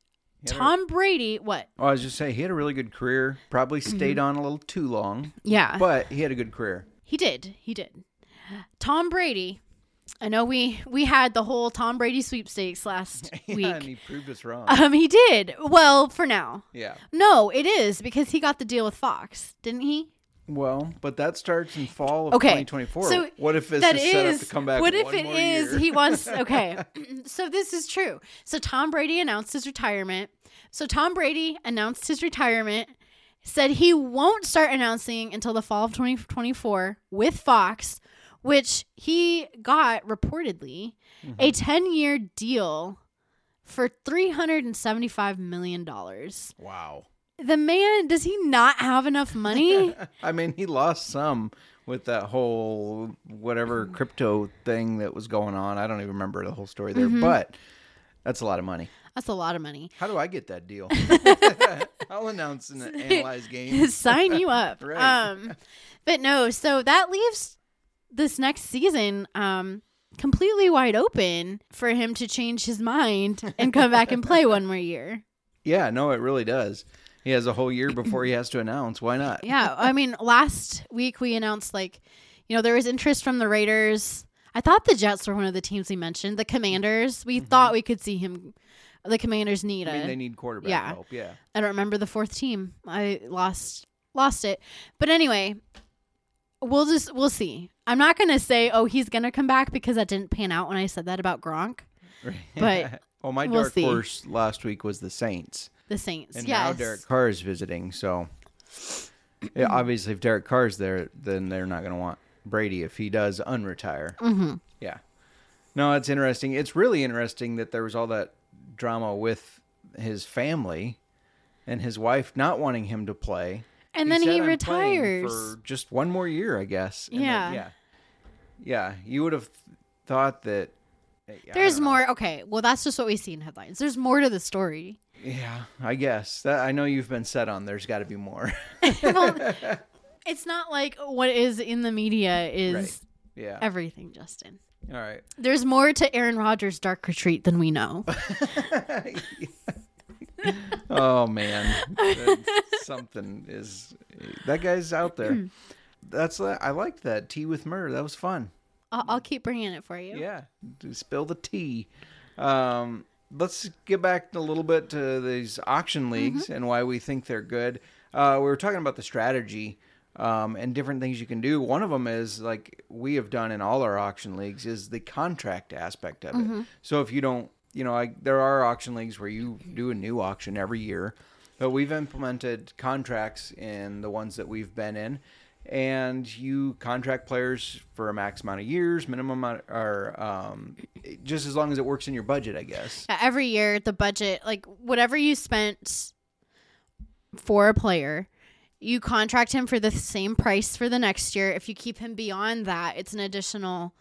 Had a-
Tom Brady, what?
Oh, I was just saying he had a really good career. Probably stayed on a little too long,
Yeah.
but he had a good career.
He did. He did. Tom Brady. I know we we had the whole Tom Brady sweepstakes last
Yeah,
week.
and he proved us wrong.
Um, he did. Well, for now.
yeah.
No, it is because he got the deal with Fox, didn't he?
Well, but that starts in fall of
Okay,
2024.
so
what if this
that
is set up to come back?
What if it is
year?
he wants? Okay, so this is true. So Tom Brady announced his retirement. So Tom Brady announced his retirement. Said he won't start announcing until the fall of 2024 with Fox, which he got reportedly
Mm-hmm.
a 10 year deal for $375 million.
Wow.
The man, does he not have enough money?
I mean, he lost some with that whole whatever crypto thing that was going on. I don't even remember the whole story there,
Mm-hmm.
but that's a lot of money.
That's a lot of money.
How do I get that deal? I'll announce and analyze game.
sign you up.
Right.
Um, but no, so that leaves this next season um, completely wide open for him to change his mind and come back and play one more year.
Yeah, no, it really does. He has a whole year before he has to announce. Why not?
Yeah, I mean, last week we announced like, you know, there was interest from the Raiders. I thought the Jets were one of the teams we mentioned. The Commanders, we thought we could see him. The Commanders need
Mm-hmm. I
a.
mean, they need quarterback
yeah.
help. Yeah.
I don't remember the fourth team. I lost lost it. But anyway, we'll just we'll see. I'm not gonna say oh he's gonna come back because that didn't pan out when I said that about Gronk. But
well, my
we'll
dark
see.
horse last week was the Saints,
The Saints,
and
yes.
now Derek Carr is visiting. So, yeah, obviously, if Derek Carr's there, then they're not going to want Brady if he does unretire. Mm-hmm. Yeah. No, it's interesting. It's really interesting that there was all that drama with his family and his wife not wanting him to play.
And then he
said, "I'm
retires.
for just one more year, I guess. And then-
Yeah.
yeah. Yeah. You would have thought that.
There's more. Okay, well that's just what we see in headlines. There's more to the story.
Yeah, I guess that I know you've been set on. There's got to be more.
well, it's not like what is in the media is
Right. yeah.
everything, Justin.
All right.
There's more to Aaron Rodgers' dark retreat than we know.
Oh man, something is that guy's out there. That's I liked that tea with Mur. That was fun.
I'll, I'll keep bringing it for you.
Yeah, spill the tea. Um, let's get back a little bit to these auction leagues and why we think they're good. Uh, we were talking about the strategy um, and different things you can do. One of them is like we have done in all our auction leagues is the contract aspect of it. So if you don't, you know, I, there are auction leagues where you do a new auction every year, but we've implemented contracts in the ones that we've been in and you contract players for a max amount of years, minimum amount, or um, just as long as it works in your budget, I guess.
Every year the budget like whatever you spent for a player you contract him for the same price for the next year if you keep him beyond that it's an additional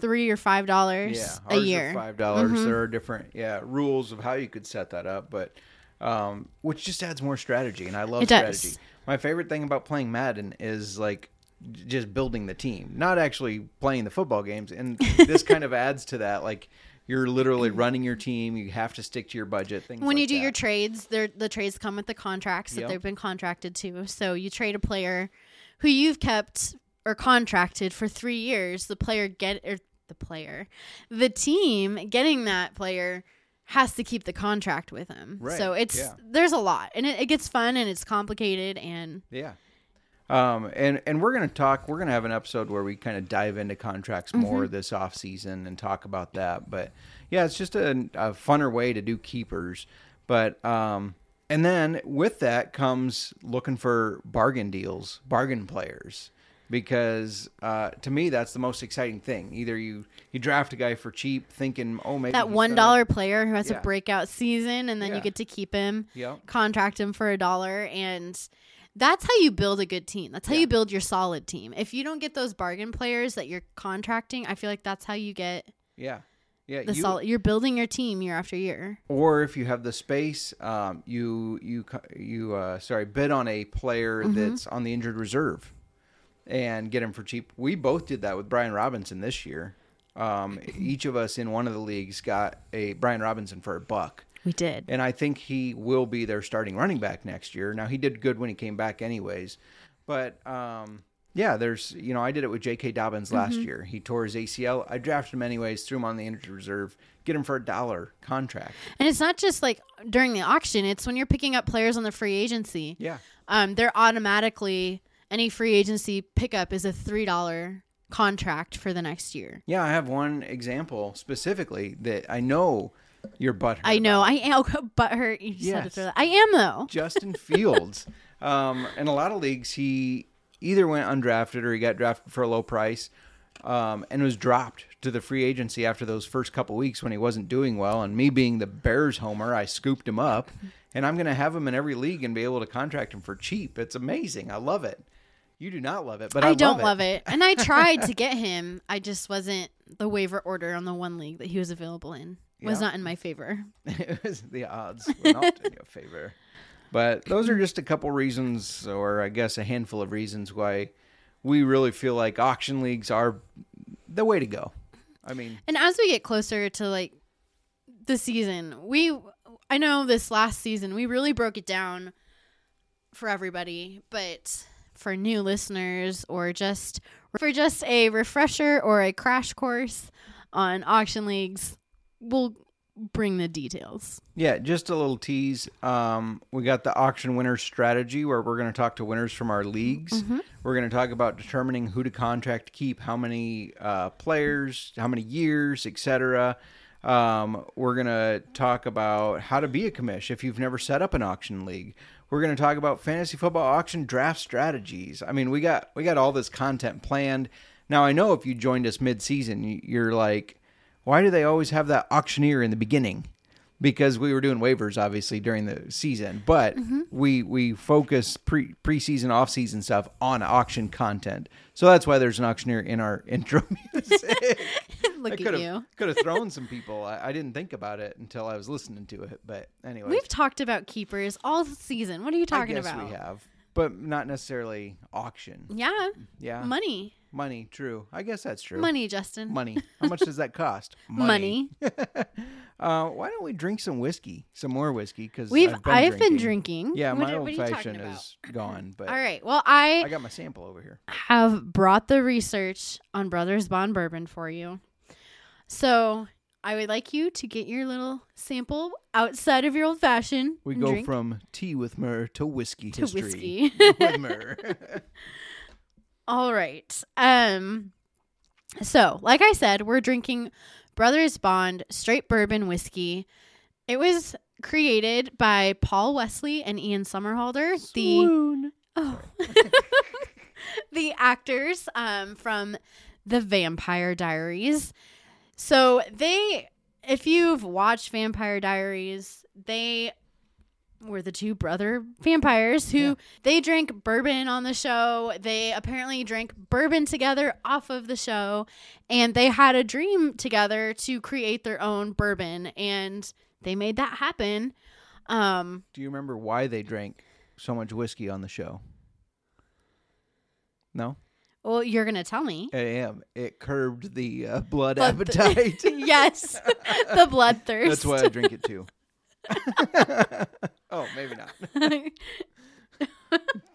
three or five dollars
Yeah,
a year
five dollars.
Mhm.
There are different yeah rules of how you could set that up, but um, which just adds more strategy, and I love
It does.
strategy. My favorite thing about playing Madden is like just building the team, not actually playing the football games, and this kind of adds to that. Like you're literally running your team. You have to stick to your budget. Things
when you
like
do your trades the trades come with the contracts that
Yep.
they've been contracted to so you trade a player who you've kept or contracted for three years the player get or the player the team getting that player has to keep the contract with him
Right.
so it's
yeah.
there's a lot and it, it gets fun and it's complicated and
Yeah. Um, and, and we're to talk, we're to have an episode where we kind of dive into contracts more this off season and talk about that. But yeah, it's just a, a funner way to do keepers. But, um, and then with that comes looking for bargain deals, bargain players, because, uh, to me, that's the most exciting thing. Either you, you draft a guy for cheap thinking, oh, maybe
that one player who has
Yeah.
a breakout season and then
Yeah.
you get to keep him
Yep.
contract him for a dollar and that's how you build a good team that's how
Yeah.
you build your solid team if you don't get those bargain players that you're contracting i feel like that's how you get
Yeah. Yeah,
the
you-
solid. You're building your team year after year.
or if you have the space, um, you you you uh, sorry bid on a player
Mm-hmm.
that's on the injured reserve and get him for cheap. We both did that with Brian Robinson this year. Um, each of us in one of the leagues got a Brian Robinson for a buck.
We did.
and I think he will be their starting running back next year. Now he did good when he came back, anyways, but um, yeah, there's you know I did it with J.K. Dobbins last
Mm-hmm.
year. He tore his ACL. I drafted him anyways, threw him on the injured reserve, get him for a dollar contract.
And it's not just like during the auction, it's when you're picking up players on the free agency.
Yeah,
Um, they're automatically any free agency pickup is a three dollar contract for the next year.
yeah. I have one example specifically that I know your butt.
I know. I am but her you just had to
Yes.
throw that. I am though.
Justin Fields. um, in a lot of leagues, he either went undrafted or he got drafted for a low price um, and was dropped to the free agency after those first couple weeks when he wasn't doing well. And me being the Bears homer, I scooped him up, and I'm going to have him in every league and be able to contract him for cheap. It's amazing. I love it. You do not love it, but I,
I don't
love
love it. And I tried to get him. I just wasn't the waiver order on the one league that he was available in. Was
Yeah.
not in my favor.
it was the odds were not in your favor. But those are just a couple reasons, or I guess a handful of reasons, why we really feel like auction leagues are the way to go. I mean,
And as we get closer to like the season, we I know this last season we really broke it down for everybody, but for new listeners or just for just a refresher or a crash course on auction leagues, we'll bring the details.
yeah, just a little tease. Um, we got the auction winners strategy where we're going to talk to winners from our leagues. We're going to talk about determining who to contract to keep, how many uh, players, how many years, etc. Um, we're going to talk about how to be a commish if you've never set up an auction league. We're going to talk about fantasy football auction draft strategies. I mean, we got we got all this content planned. Now, I know if you joined us mid-season, you're like, why do they always have that auctioneer in the beginning? Because we were doing waivers obviously during the season, but mm-hmm. we we focus pre preseason off season stuff on auction content. So that's why there's an auctioneer in our intro music.
Look
I
at
could
you.
have could have thrown some people. I, I didn't think about it until I was listening to it. But anyway,
We've talked about keepers all season. What are you talking
I guess
about?
we have, but not necessarily auction.
Yeah.
Yeah,
Money.
money. True. I guess that's true.
Money, Justin.
Money. How much does that cost?
Money.
Uh, why don't we drink some whiskey, some more whiskey? Because
We've
I've been drinking. Yeah,
What
my
are-
old
what are you talking
fashioned
about?
is gone, but
All right. Well, I,
I got my sample over here.
have brought the research on Brothers Bond Bourbon for you. So I would like you to get your little sample outside of your old fashioned.
We go
drink
from tea with Mur to whiskey
to
history
whiskey.
with Mur.
All right. Um. So, like I said, we're drinking Brothers Bond straight bourbon whiskey. It was created by Paul Wesley and Ian Somerhalder, the oh, the actors um, from the Vampire Diaries. So they, if you've watched Vampire Diaries, they were the two brother vampires who
Yeah.
they drank bourbon on the show. They apparently drank bourbon together off of the show, and they had a dream together to create their own bourbon, and they made that happen. Um,
Do you remember why they drank so much whiskey on the show? No,
well, you're gonna tell me.
I am. It curbed the uh, blood
But-
appetite.
yes, the bloodthirst.
That's why I drink it too. oh, maybe not.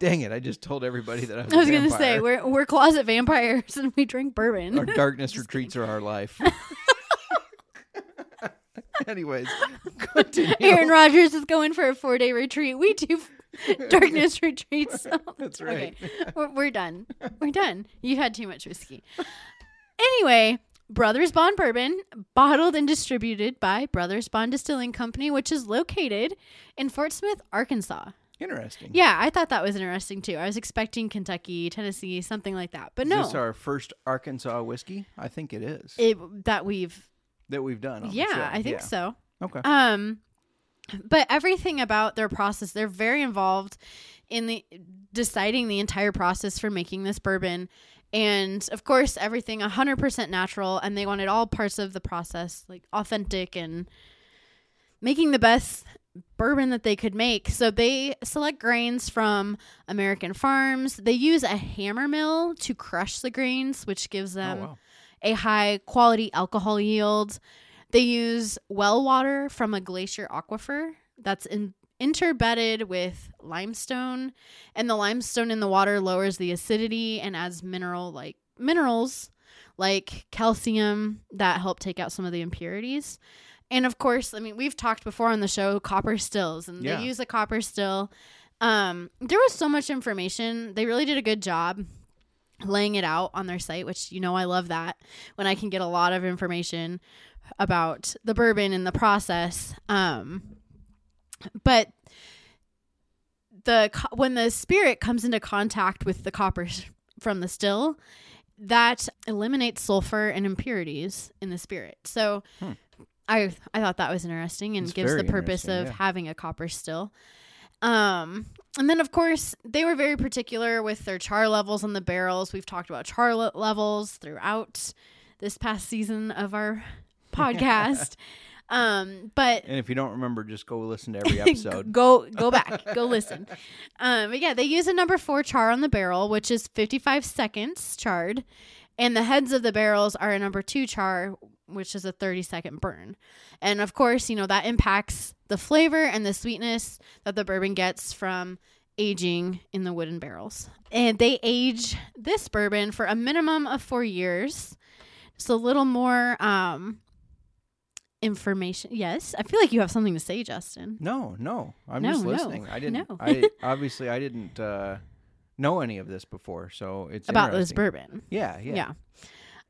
Dang it! I just told everybody that I was.
I was
a
gonna say we're we're closet vampires and we drink bourbon.
our darkness retreats are our life. Anyways, continue.
Aaron Rodgers is going for a four day retreat. We do darkness retreats.
That's right.
Okay, we're, we're done. We're done. You had too much whiskey. Anyway, Brothers Bond Bourbon, bottled and distributed by Brothers Bond Distilling Company, which is located in Fort Smith, Arkansas.
Interesting.
Yeah, I thought that was interesting too. I was expecting Kentucky, Tennessee, something like that, but
Is
no,
this our first Arkansas whiskey? I think it is
it, that we've
that we've done.
yeah. I think
Yeah.
so.
Okay.
Um, but everything about their process, they're very involved in the deciding the entire process for making this bourbon. And of course, everything 100% natural. And they wanted all parts of the process like authentic and making the best bourbon that they could make. So they select grains from American farms. They use a hammer mill to crush the grains, which gives oh, them
oh wow.
a high quality alcohol yield. They use well water from a glacier aquifer that's in, interbedded with limestone, and the limestone in the water lowers the acidity and adds mineral like minerals like calcium that help take out some of the impurities. And of course, I mean, we've talked before on the show copper stills, and
Yeah.
they use a copper still. Um, there was so much information. They really did a good job laying it out on their site, which you know I love that when I can get a lot of information about the bourbon and the process. Um, but the when the spirit comes into contact with the copper from the still, that eliminates sulfur and impurities in the spirit. So. I I thought that was interesting and
It's
gives the purpose of
yeah.
having a copper still. Um, and then of course they were very particular with their char levels on the barrels. We've talked about char levels throughout this past season of our podcast. um, but
And if you don't remember, just go listen to every episode.
go go back, go listen. Um, but yeah, they use a number four char on the barrel, which is 55 seconds charred, and the heads of the barrels are a number two char, which is a 30 second burn. And of course, you know that impacts the flavor and the sweetness that the bourbon gets from aging in the wooden barrels. And they age this bourbon for a minimum of four years. Just a little more um, information. Yes, I feel like you have something to say, Justin.
No, no, I'm
No,
just
no,
listening. I didn't.
no.
I obviously I didn't uh, know any of this before, so it's
about this bourbon.
Yeah, yeah,
Yeah.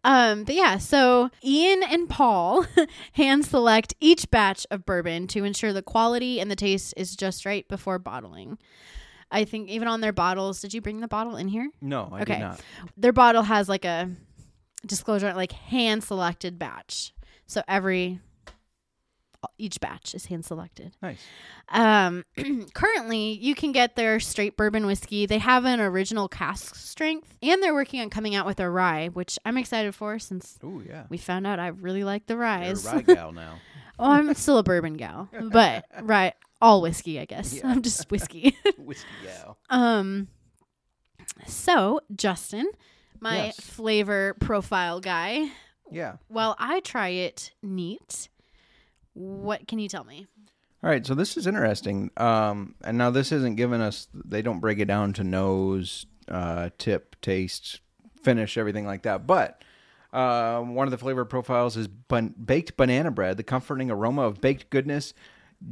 Um, but yeah, so Ian and Paul hand select each batch of bourbon to ensure the quality and the taste is just right before bottling. I think even on their bottles, did you bring the bottle in here?
No, I
Okay.
did not.
Their bottle has like a disclosure, like hand selected batch. So every each batch is hand selected.
Nice.
Um, currently, you can get their straight bourbon whiskey. They have an original cask strength, and they're working on coming out with a rye, which I'm excited for since
Oh yeah.
we found out I really like the
You're a rye gal now.
oh, I'm still a bourbon gal, but right, all whiskey, I guess.
Yeah.
I'm just whiskey.
Whiskey gal.
um, so Justin, my
Yes.
flavor profile guy.
Yeah.
Well, I try it neat. What can you tell me?
All right, so this is interesting. Um, and now this isn't giving us; they don't break it down to nose, uh, tip, taste, finish, everything like that. But uh, one of the flavor profiles is bun- baked banana bread. The comforting aroma of baked goodness,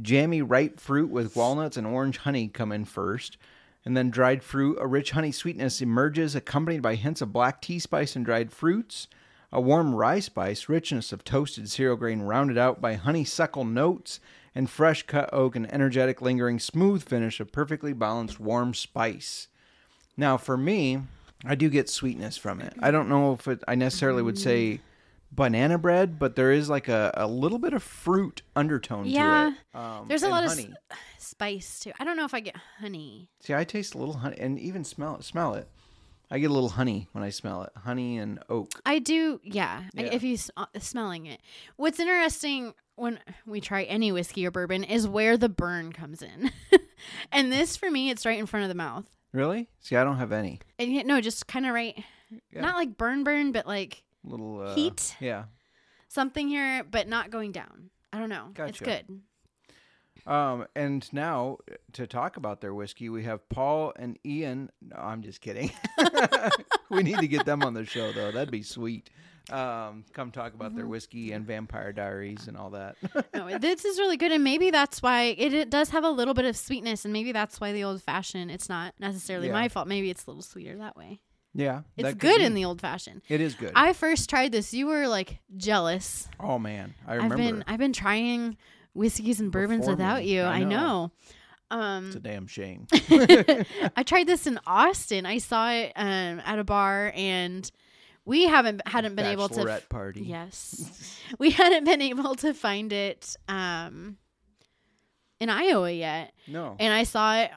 jammy ripe fruit with walnuts and orange honey come in first, and then dried fruit. A rich honey sweetness emerges, accompanied by hints of black tea spice and dried fruits. A warm rye spice, richness of toasted cereal grain rounded out by honeysuckle notes, and fresh cut oak and energetic, lingering, smooth finish of perfectly balanced warm spice. Now, for me, I do get sweetness from it. I don't know if it, I necessarily would say banana bread, but there is like a, a little bit of fruit undertone
Yeah,
to it. Um,
There's a lot
honey.
of s- spice too. I don't know if I get honey.
See, I taste a little honey, and even smell it. Smell it. I get a little honey when I smell it. Honey and oak.
I do, yeah. I-
Yeah.
If you uh, smelling it, what's interesting when we try any whiskey or bourbon is where the burn comes in, and this for me, it's right in front of the mouth,
Really? See, I don't have any
and yet no, just kind of right,
Yeah.
not like burn burn, but like
little uh,
Heat?
Yeah.
something here, but not going down. I don't know. It's good.
Um, and now to talk about their whiskey, we have Paul and Ian. No, I'm just kidding. we need to get them on the show, though. That'd be sweet. Um, come talk about
Mm-hmm.
their whiskey and Vampire Diaries and all that.
No, this is really good, and maybe that's why it, it does have a little bit of sweetness, and maybe that's why the old fashioned. It's not necessarily
Yeah.
my fault. Maybe it's a little sweeter that way.
yeah,
It's good
be.
in the old fashioned.
It is good.
I first tried this. You were like jealous.
oh man, I
I've
remember.
been I've been trying whiskeys and bourbons
Before
without
me.
you.
I
I
know.
know.
it's a
Um,
damn shame.
I tried this in Austin. I saw it um, at a bar, and we haven't hadn't been able to.
Bachelorette party.
Yes, we hadn't been able to find it um, in Iowa yet,
No.
and I saw it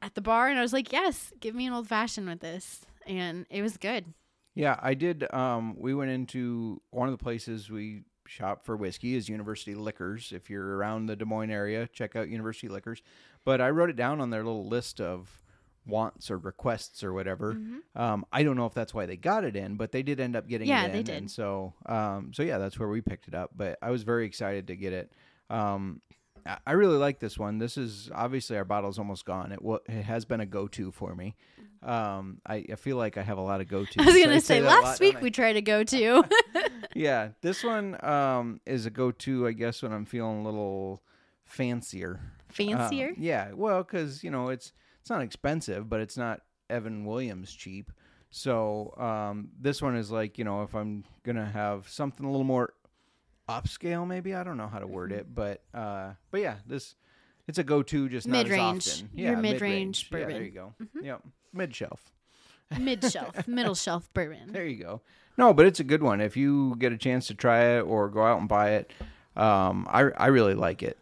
at the bar, and I was like, "Yes, give me an old fashioned with this," and it was good.
Yeah, I did. Um, we went into one of the places we shop for whiskey is University Liquors. If you're around the Des Moines area, check out University Liquors. But I wrote it down on their little list of wants or requests or whatever. Um, I don't know if that's why they got it in, but they did end up getting
Yeah,
it in.
they did.
And so, um, so yeah, that's where we picked it up. But I was very excited to get it. Um, I- really like this one. This is obviously our bottle's almost gone. It wa- it has been a go to for me. Um, I, I feel like I have a lot of go to.
I was gonna say last week we tried to go to.
yeah, this one um, is a go to, I guess, when I'm feeling a little fancier.
Fancier?
Um, yeah, well, because you know it's it's not expensive, but it's not Evan Williams cheap. So um, this one is like you know if I'm gonna have something a little more upscale, maybe I don't know how to word it, but uh, but yeah, this it's a go to, just not as
Mid-range.
often.
Your
Yeah,
mid-range
Yeah, there you go. Yep, mid shelf.
Mid shelf, middle shelf bourbon.
There you go. No, but it's a good one. If you get a chance to try it or go out and buy it, um, I I really like it,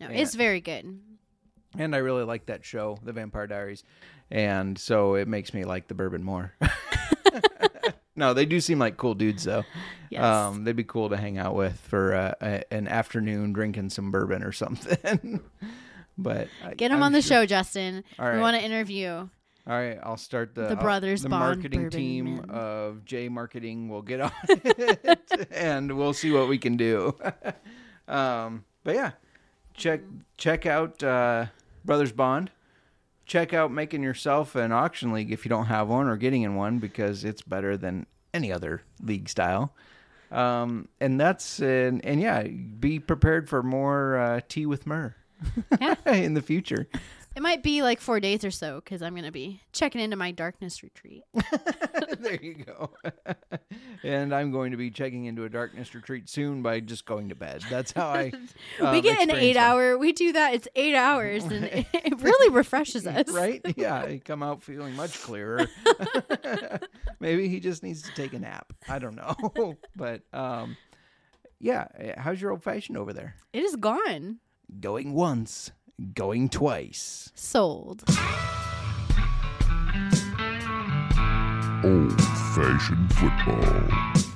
No,
Yeah.
it's very good.
and I really like that show, The Vampire Diaries, and so it makes me like the bourbon more. no, they do seem like cool dudes, though.
Yes.
Um, they'd be cool to hang out with for uh, a, an afternoon drinking some bourbon or something. but
Get them on the
sure-
show, Justin.
All
We want to interview.
All right, I'll start the
The
I'll-
Brothers
the
Bond
marketing team
Men.
of J Marketing will get on it, and we'll see what we can do. um, but yeah, check check out uh, Brothers Bond. Check out making yourself an auction league if you don't have one, or getting in one because it's better than any other league style. Um, and that's and, and yeah, be prepared for more uh, tea with Mur
Yeah.
in the future.
It might be like four days or so because I'm going to be checking into my darkness retreat.
there you go. and I'm going to be checking into a darkness retreat soon by just going to bed. That's how I.
we
um,
get an eight hour, we do that. It's eight hours and it, it really refreshes us.
Right? Yeah, I come out feeling much clearer. Maybe he just needs to take a nap. I don't know. but um, yeah, how's your old fashioned over there?
It is gone.
Going once, going twice.
Sold.
Old fashioned football.